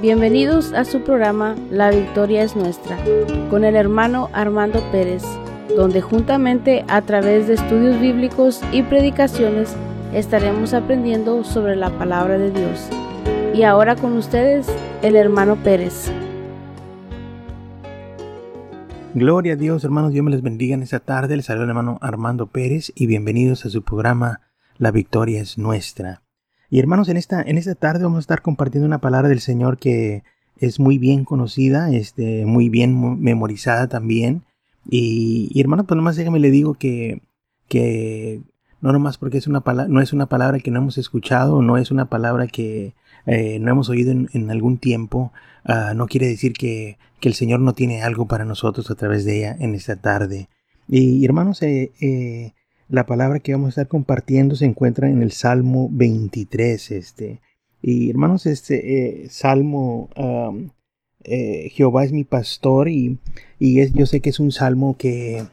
Bienvenidos a su programa La Victoria es Nuestra, con el hermano Armando Pérez, donde juntamente a través de estudios bíblicos y predicaciones estaremos aprendiendo sobre la palabra de Dios. Y ahora con ustedes, el hermano Pérez. Gloria a Dios, hermanos, Dios me les bendiga en esta tarde. Les saluda el hermano Armando Pérez y bienvenidos a su programa La Victoria es Nuestra. Y hermanos, en esta, en esta tarde vamos a estar compartiendo una palabra del Señor que es muy bien conocida, este, muy bien memorizada también. Y, y hermanos, pues nomás déjame le digo que, que no nomás porque es una palabra, no es una palabra que no hemos escuchado, no es una palabra que eh, no hemos oído en, algún tiempo, uh, no quiere decir que, que, el Señor no tiene algo para nosotros a través de ella en esta tarde. Y, hermanos, eh, eh, la palabra que vamos a estar compartiendo se encuentra en el Salmo 23. Este. Y hermanos, este eh, Salmo, eh, Jehová es mi pastor y, y es, yo sé que es un salmo que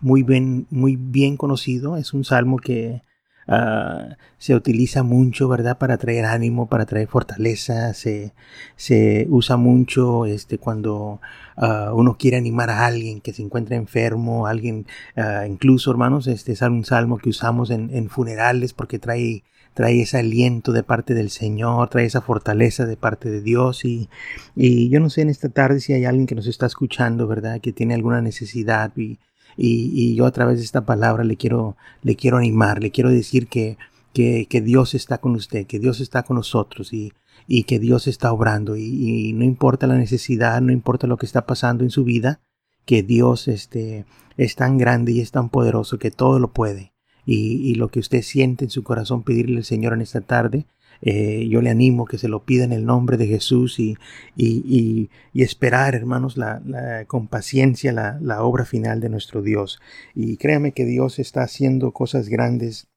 muy, bien, muy bien conocido, es un salmo que Ah, se utiliza mucho, ¿verdad? Para traer ánimo, para traer fortaleza, se, se usa mucho este, cuando ah, uno quiere animar a alguien que se encuentra enfermo, alguien, uh, incluso hermanos, este es un salmo que usamos en, en funerales porque trae trae ese aliento de parte del Señor, trae esa fortaleza de parte de Dios y, y yo no sé en esta tarde si hay alguien que nos está escuchando, ¿verdad? Que tiene alguna necesidad y, y, yo a través de esta palabra le quiero, le quiero animar, le quiero decir que, que, Dios está con usted, que Dios está con nosotros y, y que Dios está obrando y, y, no importa la necesidad, no importa lo que está pasando en su vida, que Dios este, es tan grande y es tan poderoso que todo lo puede. Y, y lo que usted siente en su corazón pedirle al Señor en esta tarde, eh, yo le animo que se lo pida en el nombre de Jesús y, y, y, esperar, hermanos, la, la con paciencia la, la, obra final de nuestro Dios. Y créame que Dios está haciendo cosas grandes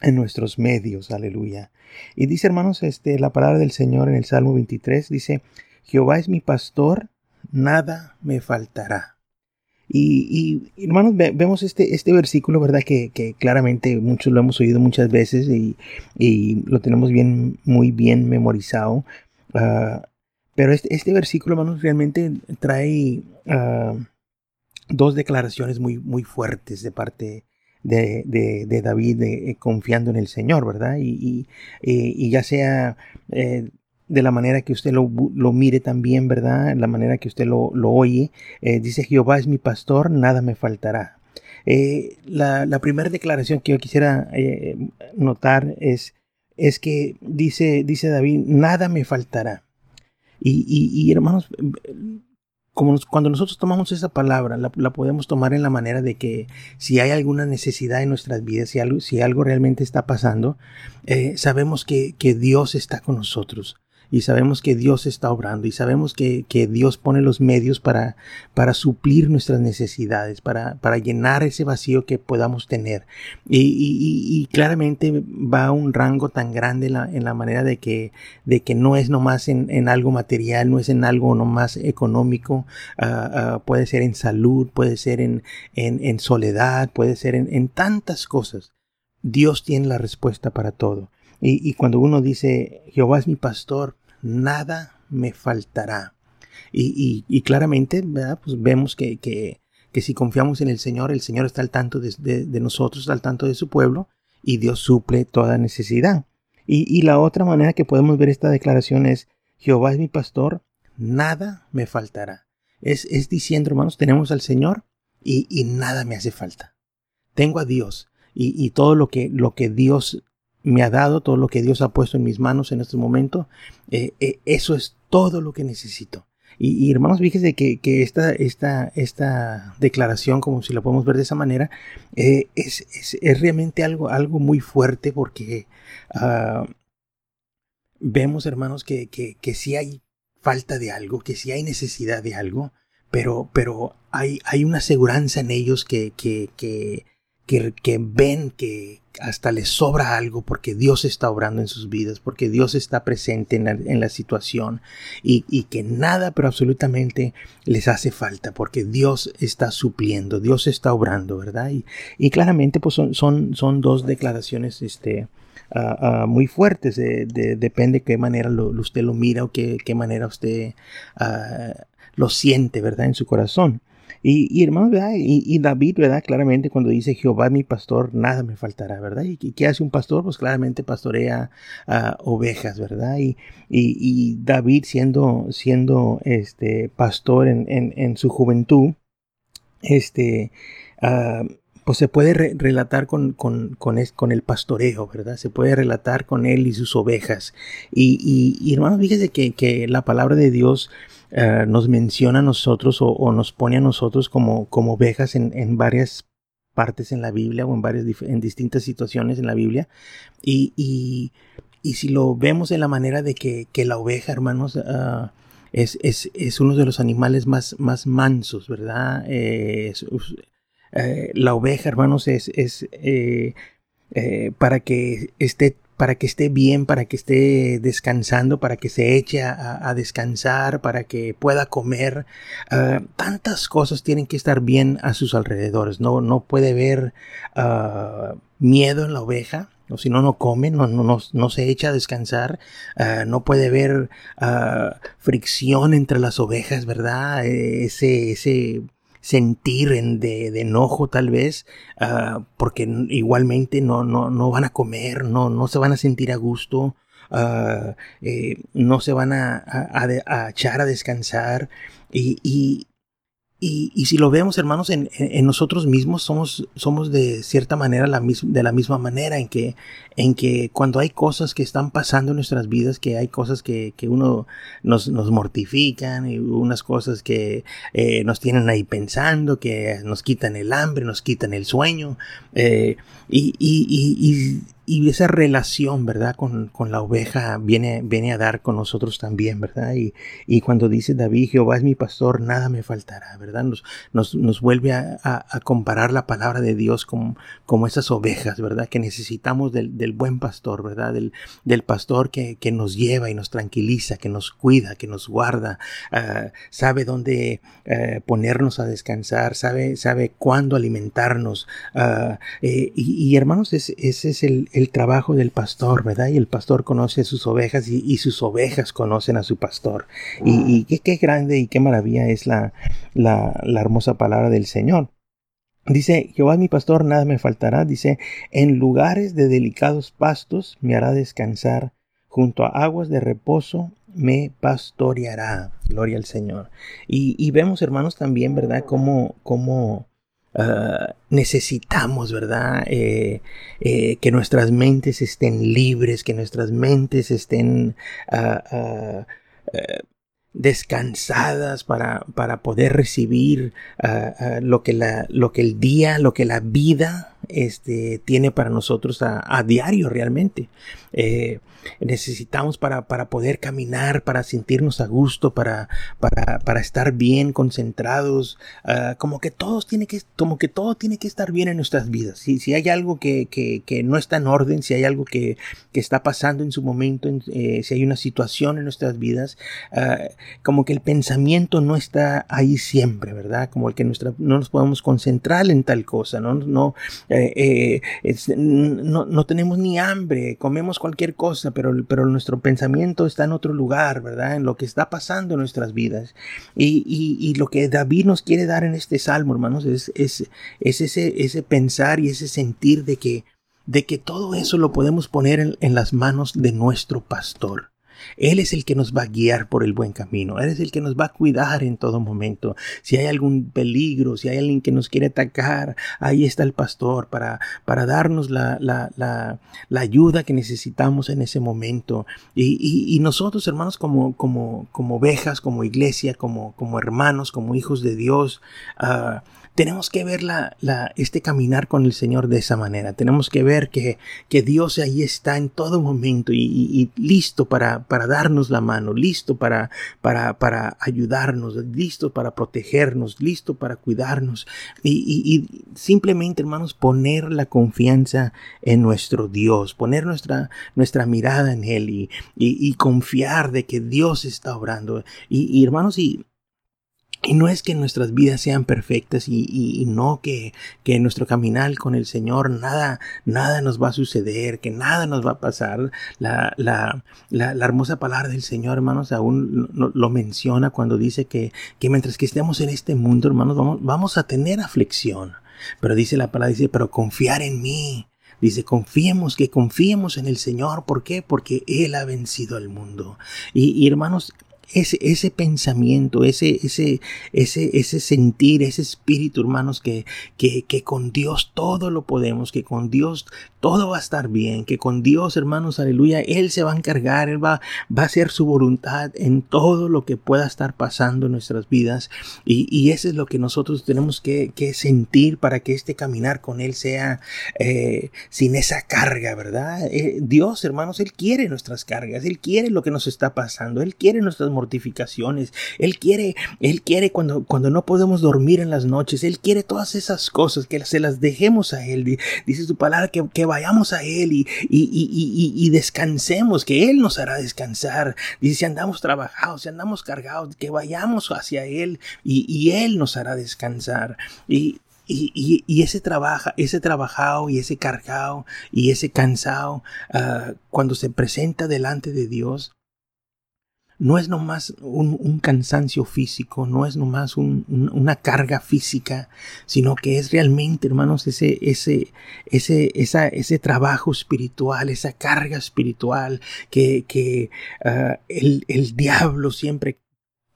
en nuestros medios, aleluya. Y dice, hermanos, este, la palabra del Señor en el Salmo 23, dice, Jehová es mi pastor, nada me faltará. Y, hermanos, vemos este, este versículo, ¿verdad? Que, claramente muchos lo hemos oído muchas veces y, y lo tenemos bien, muy bien memorizado. Uh, pero este, este, versículo, hermanos, realmente trae uh, dos declaraciones muy, muy fuertes de parte de, de, David eh, confiando en el Señor, ¿verdad? Y, y ya sea eh, de la manera que usted lo, lo, mire también, ¿verdad? La manera que usted lo, lo oye. Eh, dice, Jehová es mi pastor, nada me faltará. Eh, la, la, primera declaración que yo quisiera eh, notar es, es que dice, dice David, nada me faltará. Y, y, hermanos, como cuando nosotros tomamos esa palabra, la, la, podemos tomar en la manera de que si hay alguna necesidad en nuestras vidas, si algo, si algo realmente está pasando, sabemos que, que Dios está con nosotros y sabemos que Dios está obrando y sabemos que, que Dios pone los medios para, para suplir nuestras necesidades, para, para llenar ese vacío que podamos tener. Y, y, claramente va a un rango tan grande en la manera de que, de que no es nomás en, en algo material, no es en algo nomás económico, uh, uh, puede ser en salud, puede ser en, en, en soledad, puede ser en tantas cosas. Dios tiene la respuesta para todo. Y, cuando uno dice, Jehová es mi pastor, nada me faltará. Y, y, claramente. Pues vemos que, que, que, si confiamos en el Señor, el Señor está al tanto de, de, nosotros, está al tanto de su pueblo, y Dios suple toda necesidad. Y, la otra manera que podemos ver esta declaración es, Jehová es mi pastor, nada me faltará. Es, es diciendo, hermanos, tenemos al Señor y, nada me hace falta. Tengo a Dios y todo lo que, lo que Dios me ha dado, todo lo que Dios ha puesto en mis manos en este momento, eh, eh, eso es todo lo que necesito. Y, hermanos, fíjense que, que esta, esta, esta, declaración, como si la podemos ver de esa manera, eh, es, es, es, realmente algo, algo muy fuerte porque uh, vemos, hermanos, que, que, que si hay falta de algo, que si hay necesidad de algo, pero, pero hay, hay una aseguranza en ellos que, que, que, que, ven que, hasta les sobra algo porque Dios está obrando en sus vidas, porque Dios está presente en la, situación y, y, que nada, pero absolutamente les hace falta porque Dios está supliendo, Dios está obrando, ¿verdad? Y, y claramente pues son, son, son dos declaraciones este, ah, ah, muy fuertes. depende qué manera usted lo mira o qué, qué manera usted lo siente, ¿verdad? En su corazón. Y, y hermanos, ¿verdad? Y, David, ¿verdad? Claramente cuando dice Jehová mi pastor, nada me faltará, ¿verdad? ¿Y qué hace un pastor? Pues claramente pastorea ovejas, ¿verdad? Y, y, David siendo, siendo este pastor en, en, su juventud, este, pues se puede relatar con, con, con, con, el pastoreo, ¿verdad? Se puede relatar con él y sus ovejas. Y, y, y hermanos, fíjese que, que, la palabra de Dios eh, nos menciona a nosotros o, nos pone a nosotros como, como ovejas en, en, varias partes en la Biblia o en varias en distintas situaciones en la Biblia. Y, y, y si lo vemos en la manera de que, que la oveja, hermanos, uh, es, es, es, uno de los animales más, más mansos, ¿verdad? Eh, eh, la oveja, hermanos, es, es eh, eh, para que esté para que esté bien, para que esté descansando, para que se eche a, descansar, para que pueda comer. Ah, tantas cosas tienen que estar bien a sus alrededores. No, no puede haber ah, miedo en la oveja. O si no, no come, no, no, no, se echa a descansar. Ah, no puede haber fricción entre las ovejas, ¿verdad? Ese, ese sentir de, de enojo tal vez, uh, porque igualmente no, no, no van a comer, no, no se van a sentir a gusto, uh, eh, no se van a, a, a, echar a descansar. Y, y, y, y, si lo vemos, hermanos, en, en, nosotros mismos somos, somos de cierta manera la de la misma manera, en que, en que cuando hay cosas que están pasando en nuestras vidas, que hay cosas que, que uno nos, nos mortifican, y unas cosas que eh, nos tienen ahí pensando, que nos quitan el hambre, nos quitan el sueño, eh, y, y, y esa relación, ¿verdad? Con, con, la oveja viene, viene a dar con nosotros también, ¿verdad? Y, y cuando dice David, Jehová es mi pastor, nada me faltará, ¿verdad? Nos, nos, nos vuelve a, a, comparar la palabra de Dios como, como esas ovejas, ¿verdad? Que necesitamos del, del buen pastor, ¿verdad? Del, del pastor que, que, nos lleva y nos tranquiliza, que nos cuida, que nos guarda, uh, sabe dónde uh, ponernos a descansar, sabe, sabe cuándo alimentarnos. Uh, eh, y, y, hermanos, ese, ese es el, el trabajo del pastor, ¿verdad? Y el pastor conoce a sus ovejas y, sus ovejas conocen a su pastor. Y, qué, grande y qué maravilla es la, la, la hermosa palabra del Señor. Dice, Jehová mi pastor, nada me faltará. Dice, en lugares de delicados pastos me hará descansar, junto a aguas de reposo me pastoreará. Gloria al Señor. Y, y vemos, hermanos, también, ¿verdad? Cómo, cómo Ah, necesitamos, ¿verdad? Eh, eh, que nuestras mentes estén libres, que nuestras mentes estén ah, ah, eh, descansadas para, para, poder recibir lo, que la, lo que el día, lo que la vida este, tiene para nosotros a, diario realmente. Necesitamos para, para, poder caminar, para sentirnos a gusto, para, para, para estar bien concentrados, ah, como que todos tiene que, como que todo tiene que estar bien en nuestras vidas. Si, si hay algo que, que, que no está en orden, si hay algo que, que está pasando en su momento, eh, si hay una situación en nuestras vidas, ah, como que el pensamiento no está ahí siempre, ¿verdad? Como el que nuestra, no nos podemos concentrar en tal cosa, no, no eh, eh, no, no, tenemos ni hambre, comemos cualquier cosa, pero, pero nuestro pensamiento está en otro lugar, ¿verdad? En lo que está pasando en nuestras vidas. Y, y, lo que David nos quiere dar en este salmo, hermanos, es, es, es ese, ese pensar y ese sentir de que, de que todo eso lo podemos poner en las manos de nuestro pastor. Él es el que nos va a guiar por el buen camino. Él es el que nos va a cuidar en todo momento. Si hay algún peligro, si hay alguien que nos quiere atacar, ahí está el pastor para, para darnos la, la, la, ayuda que necesitamos en ese momento. Y, y, nosotros, hermanos, como, como, como ovejas, como iglesia, como, como hermanos, como hijos de Dios, uh, tenemos que ver la, este caminar con el Señor de esa manera. Tenemos que ver que, que Dios ahí está en todo momento y, listo para, para, darnos la mano, listo para, para, para ayudarnos, listo para protegernos, listo para cuidarnos. Y, y, simplemente, hermanos, poner la confianza en nuestro Dios, poner nuestra, nuestra mirada en Él y, confiar de que Dios está obrando. Y, hermanos, y y no es que nuestras vidas sean perfectas y, no que, que, nuestro caminar con el Señor nada, nada nos va a suceder, que nada nos va a pasar. La, la, la, hermosa palabra del Señor, hermanos, aún lo, menciona cuando dice que, que, mientras que estemos en este mundo, hermanos, vamos, vamos a tener aflicción. Pero dice la palabra, dice, pero confiar en mí. Dice, confiemos, que confiemos en el Señor. ¿Por qué? Porque Él ha vencido al mundo. Y, y hermanos, ese, ese pensamiento, ese, ese, ese, ese sentir, ese espíritu, hermanos, que, que, que con Dios todo lo podemos, que con Dios todo va a estar bien, que con Dios, hermanos, aleluya, Él se va a encargar, Él va, va a hacer su voluntad en todo lo que pueda estar pasando en nuestras vidas. Y, y eso es lo que nosotros tenemos que, que, sentir para que este caminar con Él sea eh, sin esa carga, ¿verdad? Eh, Dios, hermanos, Él quiere nuestras cargas, Él quiere lo que nos está pasando, Él quiere nuestras mortificaciones. Él quiere, Él quiere cuando, cuando no podemos dormir en las noches. Él quiere todas esas cosas, que se las dejemos a Él. Dice su palabra que, que vayamos a Él y, y, y, y, descansemos, que Él nos hará descansar. Dice, si andamos trabajados, si andamos cargados, que vayamos hacia Él y, Él nos hará descansar. Y, y, y, ese trabaja, ese trabajado y ese cargado y ese cansado, ah, cuando se presenta delante de Dios, no es nomás un, un cansancio físico, no es nomás un, una carga física, sino que es realmente, hermanos, ese, ese, ese, esa, ese trabajo espiritual, esa carga espiritual que, que uh, el, el diablo siempre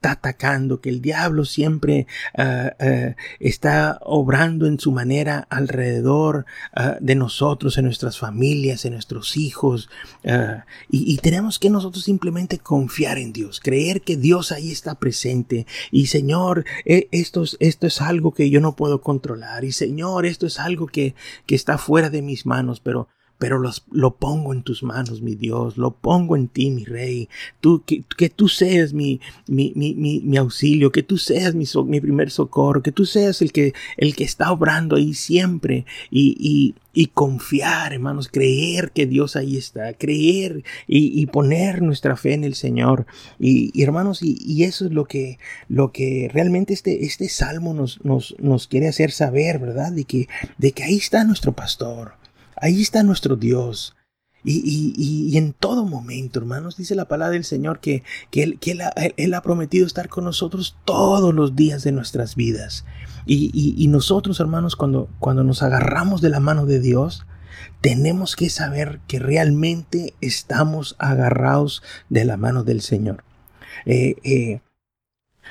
está atacando, que el diablo siempre uh, uh, está obrando en su manera alrededor uh, de nosotros, en nuestras familias, en nuestros hijos. Y, y, tenemos que nosotros simplemente confiar en Dios, creer que Dios ahí está presente. Y Señor, e, esto, esto es algo que yo no puedo controlar. Y Señor, esto es algo que, que está fuera de mis manos, pero pero los, lo pongo en tus manos, mi Dios, lo pongo en ti, mi Rey. Tú, que, tú seas mi, mi, mi, mi, auxilio, que tú seas mi, mi primer socorro, que tú seas el que, el que está obrando ahí siempre y, y, y confiar, hermanos, creer que Dios ahí está, creer y, y poner nuestra fe en el Señor. Y, y hermanos, y, y, eso es lo que, lo que realmente este, este salmo nos, nos, nos quiere hacer saber, ¿verdad? De que, de que ahí está nuestro pastor Ahí está nuestro Dios. Y, y, y, en todo momento, hermanos, dice la palabra del Señor que, que, él, que él, ha, prometido estar con nosotros todos los días de nuestras vidas. Y, nosotros, hermanos, cuando, cuando nos agarramos de la mano de Dios, tenemos que saber que realmente estamos agarrados de la mano del Señor. Eh, eh,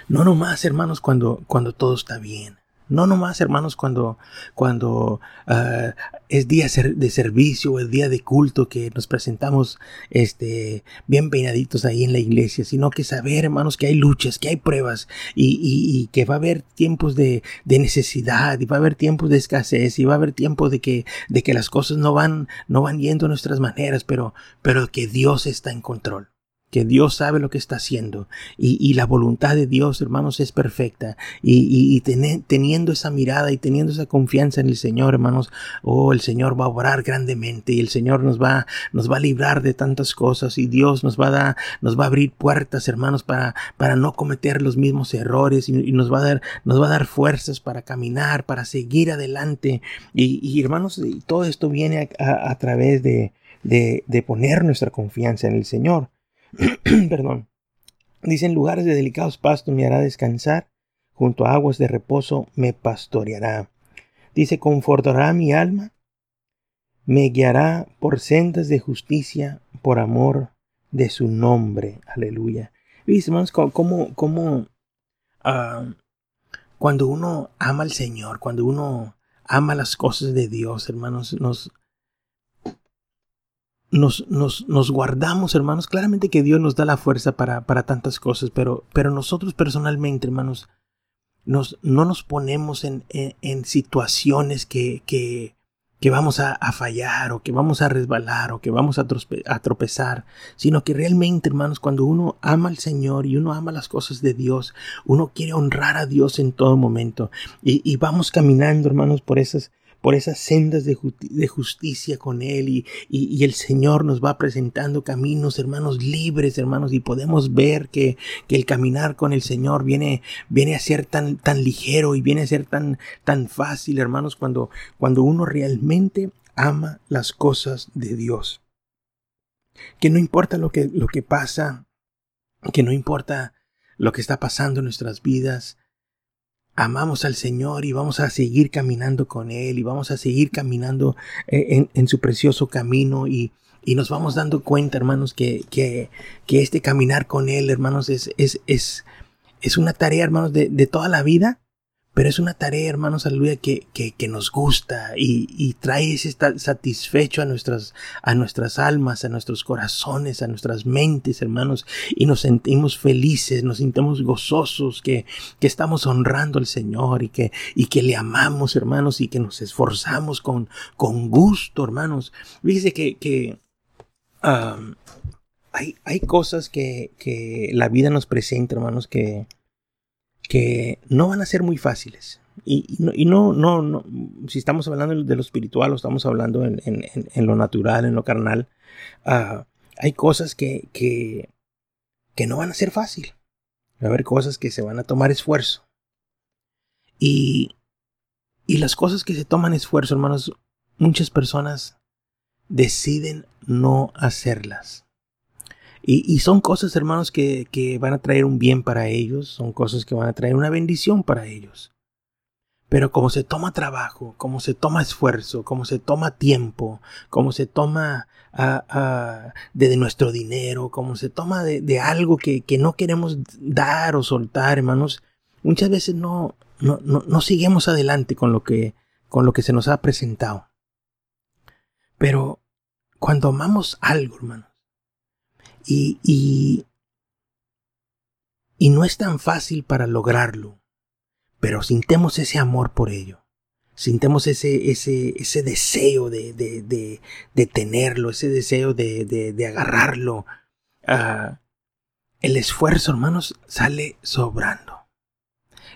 no nomás, hermanos, cuando, cuando todo está bien. No nomás, hermanos, cuando, cuando uh, es día de servicio, es día de culto que nos presentamos este, bien peinaditos ahí en la iglesia, sino que saber, hermanos, que hay luchas, que hay pruebas y, y, que va a haber tiempos de, de, necesidad y va a haber tiempos de escasez y va a haber tiempos de que, de que las cosas no van, no van yendo a nuestras maneras, pero, pero que Dios está en control que Dios sabe lo que está haciendo y, y la voluntad de Dios, hermanos, es perfecta. Y, y, teniendo esa mirada y teniendo esa confianza en el Señor, hermanos, oh, el Señor va a obrar grandemente y el Señor nos va, nos va a librar de tantas cosas y Dios nos va a dar, nos va a abrir puertas, hermanos, para, para no cometer los mismos errores y, nos va a dar, nos va a dar fuerzas para caminar, para seguir adelante. Y, hermanos, todo esto viene a, través de, de poner nuestra confianza en el Señor. Perdón. Dice, en lugares de delicados pastos me hará descansar, junto a aguas de reposo me pastoreará. Dice, confortará mi alma, me guiará por sendas de justicia, por amor de su nombre. Aleluya. Dice, hermanos, cómo, cómo ah, cuando uno ama al Señor, cuando uno ama las cosas de Dios, hermanos, nos, nos, nos, nos, guardamos, hermanos. Claramente que Dios nos da la fuerza para, para tantas cosas, pero, pero nosotros personalmente, hermanos, nos, no nos ponemos en, en, situaciones que, que, que vamos a, a, fallar o que vamos a resbalar o que vamos a, a, tropezar, sino que realmente, hermanos, cuando uno ama al Señor y uno ama las cosas de Dios, uno quiere honrar a Dios en todo momento y, y vamos caminando, hermanos, por esas por esas sendas de, justicia con Él y, y, el Señor nos va presentando caminos, hermanos, libres, hermanos, y podemos ver que, que, el caminar con el Señor viene, viene a ser tan, tan ligero y viene a ser tan, tan fácil, hermanos, cuando, cuando uno realmente ama las cosas de Dios. Que no importa lo que, lo que pasa, que no importa lo que está pasando en nuestras vidas, amamos al Señor y vamos a seguir caminando con Él y vamos a seguir caminando en, su precioso camino y, y, nos vamos dando cuenta, hermanos, que, que, que, este caminar con Él, hermanos, es, es, es, es una tarea, hermanos, de, de toda la vida pero es una tarea, hermanos, aleluya, que, que, que nos gusta y, y, trae ese satisfecho a nuestras, a nuestras almas, a nuestros corazones, a nuestras mentes, hermanos, y nos sentimos felices, nos sentimos gozosos, que, que estamos honrando al Señor y que, y que le amamos, hermanos, y que nos esforzamos con, con gusto, hermanos. Fíjese que, que hay, hay cosas que, que la vida nos presenta, hermanos, que, que no van a ser muy fáciles. Y, no, no, no, si estamos hablando de lo espiritual o estamos hablando en, lo natural, en lo carnal, ah, hay cosas que, que, que no van a ser fácil. Va a haber cosas que se van a tomar esfuerzo. Y, y las cosas que se toman esfuerzo, hermanos, muchas personas deciden no hacerlas. Y, son cosas, hermanos, que, que, van a traer un bien para ellos, son cosas que van a traer una bendición para ellos. Pero como se toma trabajo, como se toma esfuerzo, como se toma tiempo, como se toma de, nuestro dinero, como se toma de, algo que, que, no queremos dar o soltar, hermanos, muchas veces no, no, no, no seguimos adelante con lo, que, con lo que se nos ha presentado. Pero cuando amamos algo, hermanos, y, y, no es tan fácil para lograrlo, pero sintemos ese amor por ello. Sintemos ese, ese, ese deseo de, de, de, tenerlo, ese deseo de, agarrarlo. Ah, el esfuerzo, hermanos, sale sobrando.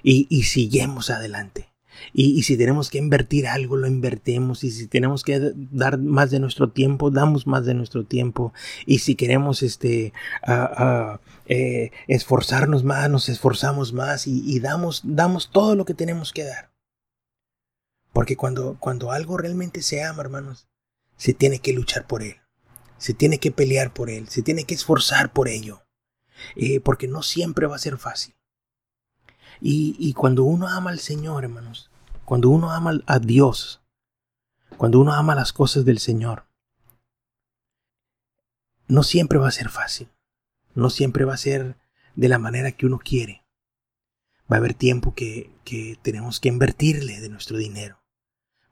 Y, y seguimos adelante. Y, si tenemos que invertir algo, lo invertimos. Y si tenemos que dar más de nuestro tiempo, damos más de nuestro tiempo. Y si queremos este, eh, esforzarnos más, nos esforzamos más y, damos, damos todo lo que tenemos que dar. Porque cuando, cuando algo realmente se ama, hermanos, se tiene que luchar por él. Se tiene que pelear por él. Se tiene que esforzar por ello. Eh, porque no siempre va a ser fácil. Y, cuando uno ama al Señor, hermanos, cuando uno ama a Dios, cuando uno ama las cosas del Señor, no siempre va a ser fácil, no siempre va a ser de la manera que uno quiere. Va a haber tiempo que, que tenemos que invertirle de nuestro dinero.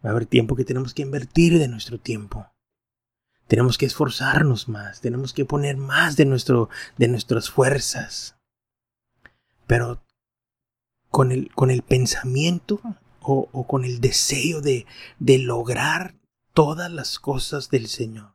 Va a haber tiempo que tenemos que invertir de nuestro tiempo. Tenemos que esforzarnos más, tenemos que poner más de, nuestro, de nuestras fuerzas. Pero con el, con el pensamiento o, con el deseo de, de lograr todas las cosas del Señor.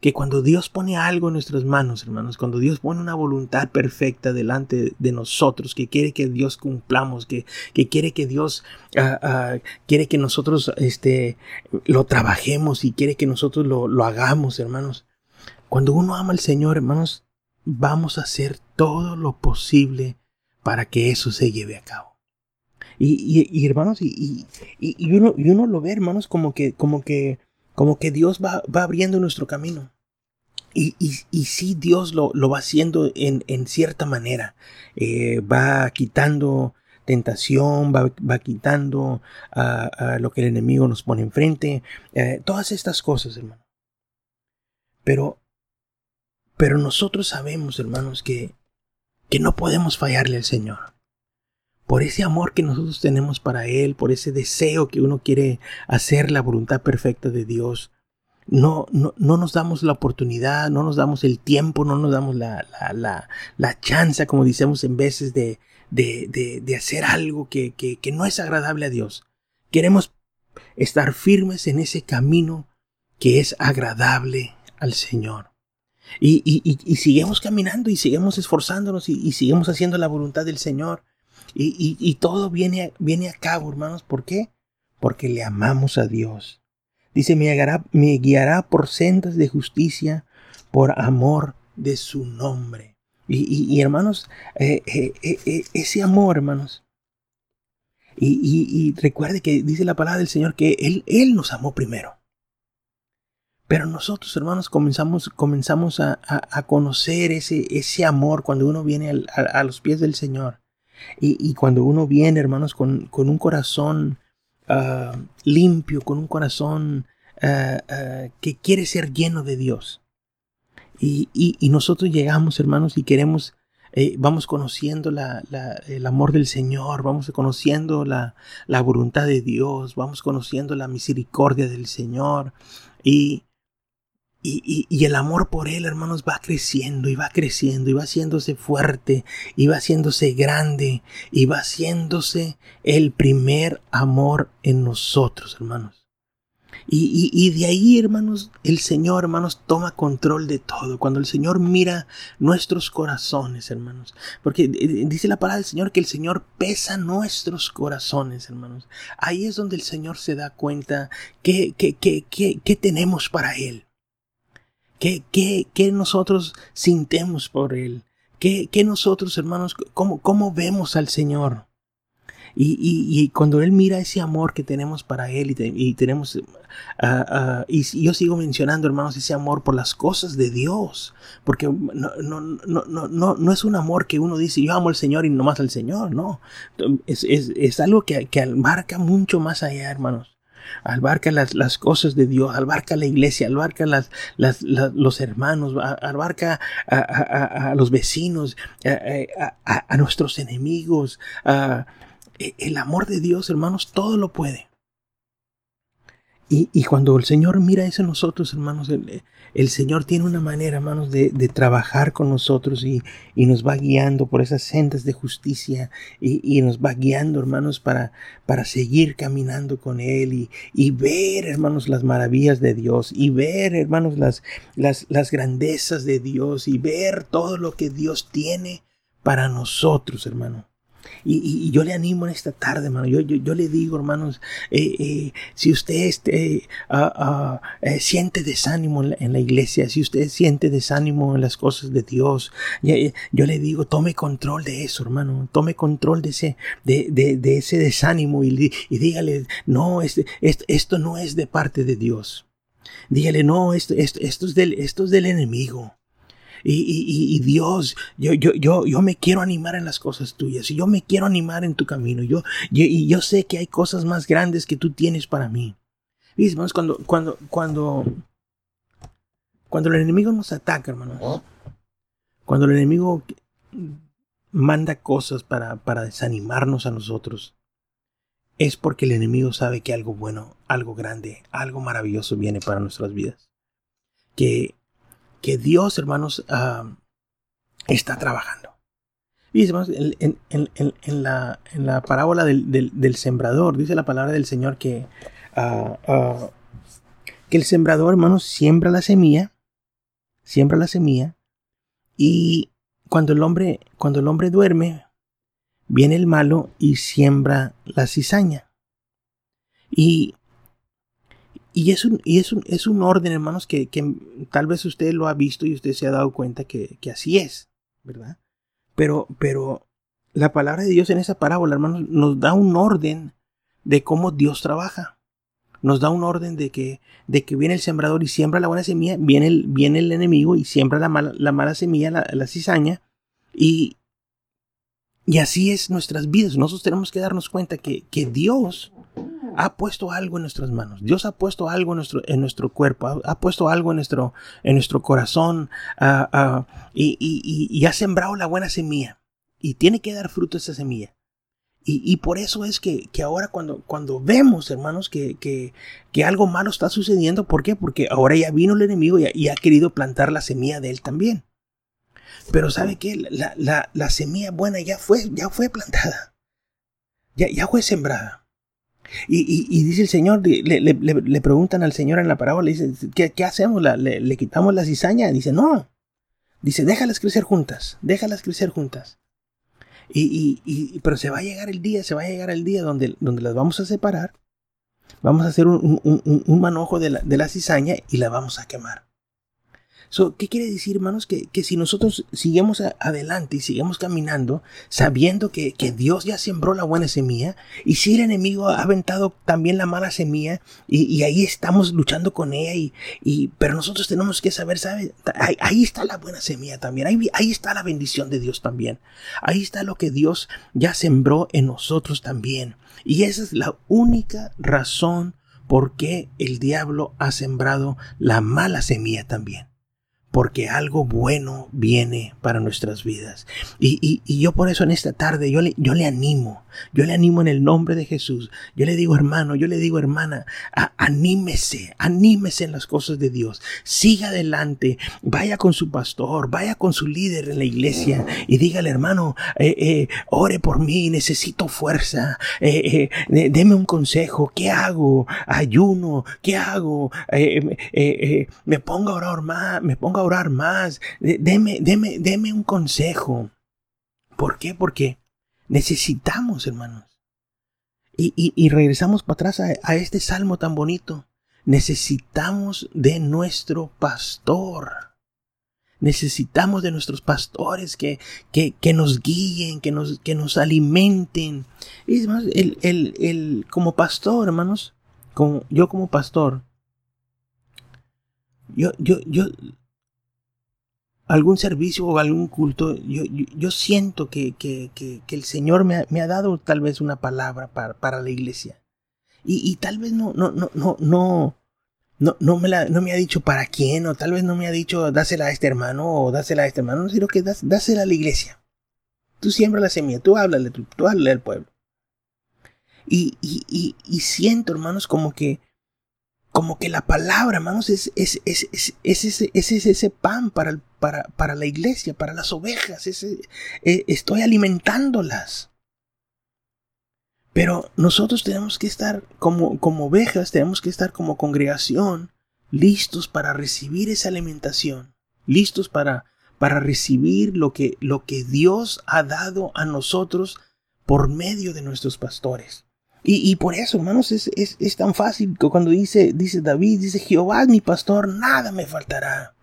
Que cuando Dios pone algo en nuestras manos, hermanos, cuando Dios pone una voluntad perfecta delante de nosotros, que quiere que Dios cumplamos, que, que quiere que Dios ah, ah, quiere que nosotros este, lo trabajemos y quiere que nosotros lo, lo hagamos, hermanos. Cuando uno ama al Señor, hermanos, vamos a hacer todo lo posible para que eso se lleve a cabo. Y, y, hermanos, y, y, uno, y uno lo ve, hermanos, como que, como que, como que Dios va, va abriendo nuestro camino. Y, y, y sí, Dios lo, lo va haciendo en, en cierta manera. Eh, va quitando tentación, va, va quitando lo que el enemigo nos pone enfrente. Eh, todas estas cosas, hermano. Pero, pero nosotros sabemos, hermanos, que que no podemos fallarle al Señor. Por ese amor que nosotros tenemos para Él, por ese deseo que uno quiere hacer la voluntad perfecta de Dios, no, no, no nos damos la oportunidad, no nos damos el tiempo, no nos damos la, la, la, la chance, como decimos en veces, de, de, de, de hacer algo que, que, que no es agradable a Dios. Queremos estar firmes en ese camino que es agradable al Señor. Y, y, y, seguimos caminando y seguimos esforzándonos y, seguimos haciendo la voluntad del Señor. Y, todo viene, viene a cabo, hermanos. ¿Por qué? porque le amamos a Dios. Dice, me guiará, me guiará por sendas de justicia, por amor de su nombre. Y, hermanos, eh, eh, eh, ese amor, hermanos. Y, recuerde que dice la palabra del Señor que Él, Él nos amó primero. Pero nosotros, hermanos, comenzamos, comenzamos a, conocer ese, ese amor cuando uno viene a, los pies del Señor. Y, cuando uno viene, hermanos, con, con un corazón ah, limpio, con un corazón ah, ah, que quiere ser lleno de Dios. Y, y, nosotros llegamos, hermanos, y queremos, eh, vamos conociendo la, la, el amor del Señor, vamos conociendo la, la voluntad de Dios, vamos conociendo la misericordia del Señor. Y, y, y, el amor por Él, hermanos, va creciendo y va creciendo y va haciéndose fuerte y va haciéndose grande y va haciéndose el primer amor en nosotros, hermanos. Y, y, de ahí, hermanos, el Señor, hermanos, toma control de todo. Cuando el Señor mira nuestros corazones, hermanos. Porque dice la palabra del Señor que el Señor pesa nuestros corazones, hermanos. Ahí es donde el Señor se da cuenta que, que, que, que tenemos para Él. ¿Qué, qué, qué nosotros sintemos por Él? ¿Qué, qué nosotros, hermanos, cómo, cómo vemos al Señor? Y, y, y, cuando Él mira ese amor que tenemos para Él y, tenemos, uh, uh, y yo sigo mencionando, hermanos, ese amor por las cosas de Dios, porque no, no, no, no, no es un amor que uno dice, yo amo al Señor y no más al Señor, no, es, es, es algo que, que abarca mucho más allá, hermanos abarca las, las cosas de Dios, abarca la iglesia, abarca las, las, los hermanos, abarca a, los vecinos, a, nuestros enemigos. E, el amor de Dios, hermanos, todo lo puede. Y, cuando el Señor mira eso en nosotros, hermanos, el, Señor tiene una manera, hermanos, de, trabajar con nosotros y, nos va guiando por esas sendas de justicia y, nos va guiando, hermanos, para, para seguir caminando con Él y, ver, hermanos, las maravillas de Dios y ver, hermanos, las, las, las grandezas de Dios y ver todo lo que Dios tiene para nosotros, hermano. Y, yo le animo en esta tarde, hermano. Yo, le digo, hermanos, eh, eh, si usted este, siente desánimo en la, iglesia, si usted siente desánimo en las cosas de Dios, yo le digo, tome control de eso, hermano. Tome control de ese, de, ese desánimo y, dígale, no, este, esto no es de parte de Dios. Dígale, no, esto, esto, esto, es del, esto es del enemigo. Y, Dios, yo, yo, yo, yo me quiero animar en las cosas tuyas y yo me quiero animar en tu camino. Yo, y yo sé que hay cosas más grandes que tú tienes para mí. Y cuando, cuando, cuando, cuando el enemigo nos ataca, hermanos, cuando el enemigo manda cosas para, para desanimarnos a nosotros, es porque el enemigo sabe que algo bueno, algo grande, algo maravilloso viene para nuestras vidas. Que que Dios, hermanos, ah, está trabajando. Y hermanos, en, la, parábola del, sembrador, dice la palabra del Señor que, ah, ah, que el sembrador, hermanos, siembra la semilla, siembra la semilla, y cuando el hombre, cuando el hombre duerme, viene el malo y siembra la cizaña. Y y es un, y es un, es un orden, hermanos, que, que, tal vez usted lo ha visto y usted se ha dado cuenta que, que así es, ¿verdad? Pero, pero la palabra de Dios en esa parábola, hermanos, nos da un orden de cómo Dios trabaja. Nos da un orden de que, de que viene el sembrador y siembra la buena semilla, viene el, viene el enemigo y siembra la mala, la mala semilla, la, la cizaña, y, y así es nuestras vidas. Nosotros tenemos que darnos cuenta que, que Dios ha puesto algo en nuestras manos. Dios ha puesto algo en nuestro, en nuestro cuerpo, ha, puesto algo en nuestro, en nuestro corazón ah, ah, y, ha sembrado la buena semilla. Y tiene que dar fruto esa semilla. Y, por eso es que, ahora cuando, cuando vemos, hermanos, que, que, algo malo está sucediendo, ¿por qué? Porque ahora ya vino el enemigo y, ha querido plantar la semilla de él también. Pero ¿sabe qué? La, la, la semilla buena ya fue, ya fue plantada. Ya, ya fue sembrada. Y, dice el Señor, le, preguntan al Señor en la parábola, le dicen, ¿qué, hacemos? ¿Le, quitamos la cizaña? Dice, no. Dice, déjalas crecer juntas, déjalas crecer juntas. Y, pero se va a llegar el día, se va a llegar el día donde, donde las vamos a separar Vamos a hacer un, manojo de la, de la cizaña y la vamos a quemar. ¿Qué quiere decir, hermanos? Que, si nosotros seguimos adelante y seguimos caminando, sabiendo que, Dios ya sembró la buena semilla, y si el enemigo ha aventado también la mala semilla, y, ahí estamos luchando con ella, y, pero nosotros tenemos que saber, ¿sabe? Ahí, está la buena semilla también, ahí, ahí está la bendición de Dios también, ahí está lo que Dios ya sembró en nosotros también. Y esa es la única razón por qué el diablo ha sembrado la mala semilla también porque algo bueno viene para nuestras vidas. Y, yo por eso en esta tarde yo le, yo le animo, yo le animo en el nombre de Jesús. Yo le digo hermano, yo le digo hermana, anímese, anímese en las cosas de Dios. Siga adelante, vaya con su pastor, vaya con su líder en la iglesia y dígale hermano, eh, eh, ore por mí, necesito fuerza, eh, deme un consejo, ¿qué hago? Ayuno, ¿qué hago? me pongo a orar más, me pongo a más, deme, deme, deme un consejo. ¿Por qué? Porque necesitamos, hermanos. Y, regresamos para atrás a, este salmo tan bonito. Necesitamos de nuestro pastor. Necesitamos de nuestros pastores que, que, que nos guíen, que nos, que nos alimenten. Y es el, el, el, como pastor, hermanos, como, yo como pastor, yo, yo, algún servicio o algún culto, yo, yo, siento que, que, que, el Señor me ha, me ha, dado tal vez una palabra para, para la iglesia. Y, y, tal vez no, no, no, no, no, no, no, me la, no me ha dicho para quién, o tal vez no me ha dicho dásela a este hermano o dásela a este hermano, sino que dásela a la iglesia. Tú siembra la semilla, tú háblale, tú, tú háblale al pueblo. Y, y, y, y siento, hermanos, como que como que la palabra, hermanos, es, es, es, es, ese, es ese pan para, para, para, la iglesia, para las ovejas. Ese, eh, estoy alimentándolas. Pero nosotros tenemos que estar como, como ovejas, tenemos que estar como congregación, listos para recibir esa alimentación, listos para, para recibir lo que, lo que Dios ha dado a nosotros por medio de nuestros pastores. Y, por eso, hermanos, es, es, tan fácil que cuando dice, dice David, dice Jehová es mi pastor, nada me faltará.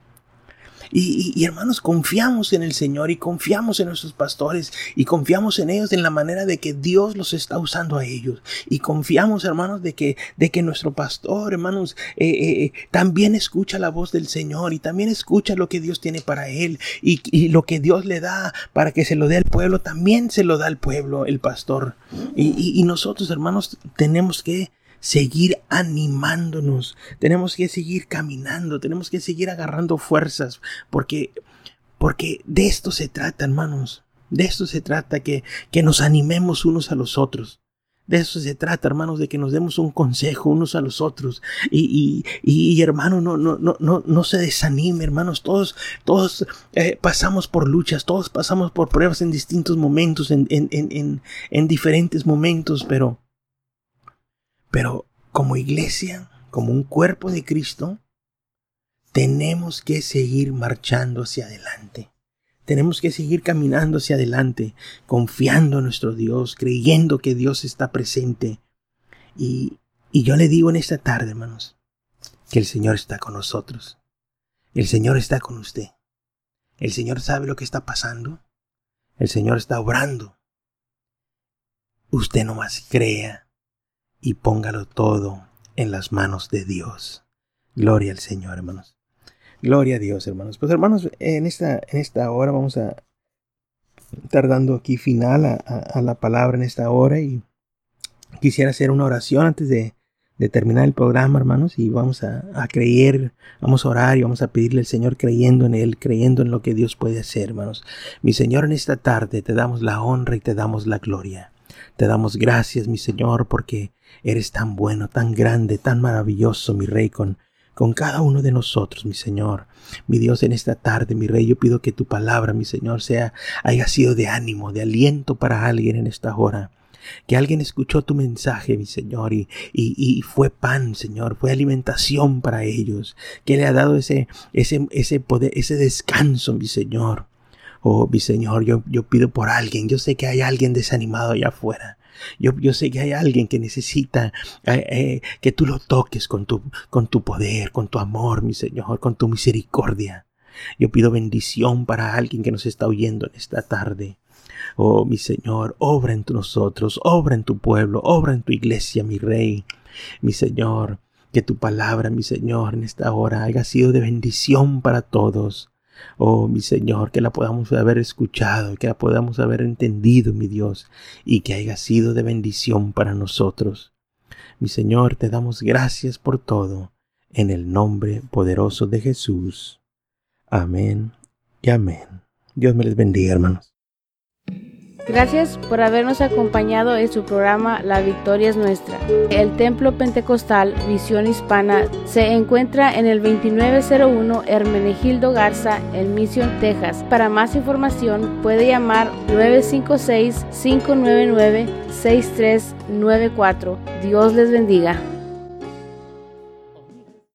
Y, hermanos, confiamos en el Señor y confiamos en nuestros pastores y confiamos en ellos en la manera de que Dios los está usando a ellos. Y confiamos, hermanos, de que, de que nuestro pastor, hermanos, eh, eh, eh, también escucha la voz del Señor y también escucha lo que Dios tiene para él y, lo que Dios le da para que se lo dé al pueblo, también se lo da al pueblo, el pastor. y nosotros, hermanos, tenemos que seguir animándonos, tenemos que seguir caminando, tenemos que seguir agarrando fuerzas, porque, porque de esto se trata, hermanos, de esto se trata, que, que nos animemos unos a los otros. De eso se trata, hermanos, de que nos demos un consejo unos a los otros. Y, y, y hermano, no, no, no, no, no se desanime, hermanos. Todos, todos eh, pasamos por luchas, todos pasamos por pruebas en distintos momentos, en, en, en, en diferentes momentos, pero pero como iglesia, como un cuerpo de Cristo, tenemos que seguir marchando hacia adelante. Tenemos que seguir caminando hacia adelante, confiando en nuestro Dios, creyendo que Dios está presente. Y, yo le digo en esta tarde, hermanos, que el Señor está con nosotros. El Señor está con usted. El Señor sabe lo que está pasando. El Señor está obrando. Usted nomás crea y póngalo todo en las manos de Dios. Gloria al Señor, hermanos. Gloria a Dios, hermanos. Pues hermanos, en esta, en esta hora vamos a estar dando aquí final a, la palabra en esta hora y quisiera hacer una oración antes de, terminar el programa, hermanos, y vamos a, a, creer, vamos a orar y vamos a pedirle al Señor creyendo en Él, creyendo en lo que Dios puede hacer, hermanos. Mi Señor, en esta tarde te damos la honra y te damos la gloria. Te damos gracias, mi Señor, porque eres tan bueno, tan grande, tan maravilloso, mi Rey, con, con cada uno de nosotros, mi Señor. Mi Dios, en esta tarde, mi Rey, yo pido que tu palabra, mi Señor, sea, haya sido de ánimo, de aliento para alguien en esta hora. Que alguien escuchó tu mensaje, mi Señor, y, y, y, fue pan, Señor, fue alimentación para ellos. Que le ha dado ese, ese, ese poder, ese descanso, mi Señor. Oh, mi Señor, yo, yo pido por alguien. Yo sé que hay alguien desanimado allá afuera. Yo, yo sé que hay alguien que necesita eh, eh, que tú lo toques con tu, con tu poder, con tu amor, mi Señor, con tu misericordia. Yo pido bendición para alguien que nos está oyendo en esta tarde. Oh, mi Señor, obra en nosotros, obra en tu pueblo, obra en tu iglesia, mi Rey. Mi Señor, que tu palabra, mi Señor, en esta hora haya sido de bendición para todos. Oh, mi Señor, que la podamos haber escuchado, que la podamos haber entendido, mi Dios, y que haya sido de bendición para nosotros. Mi Señor, te damos gracias por todo, en el nombre poderoso de Jesús. Amén y amén. Dios me les bendiga, hermanos. Gracias por habernos acompañado en su programa La Victoria es Nuestra. El Templo Pentecostal Visión Hispana se encuentra en el 2901 Hermenegildo Garza en Mission, Texas. Para más información puede llamar 956-599-6394. Dios les bendiga.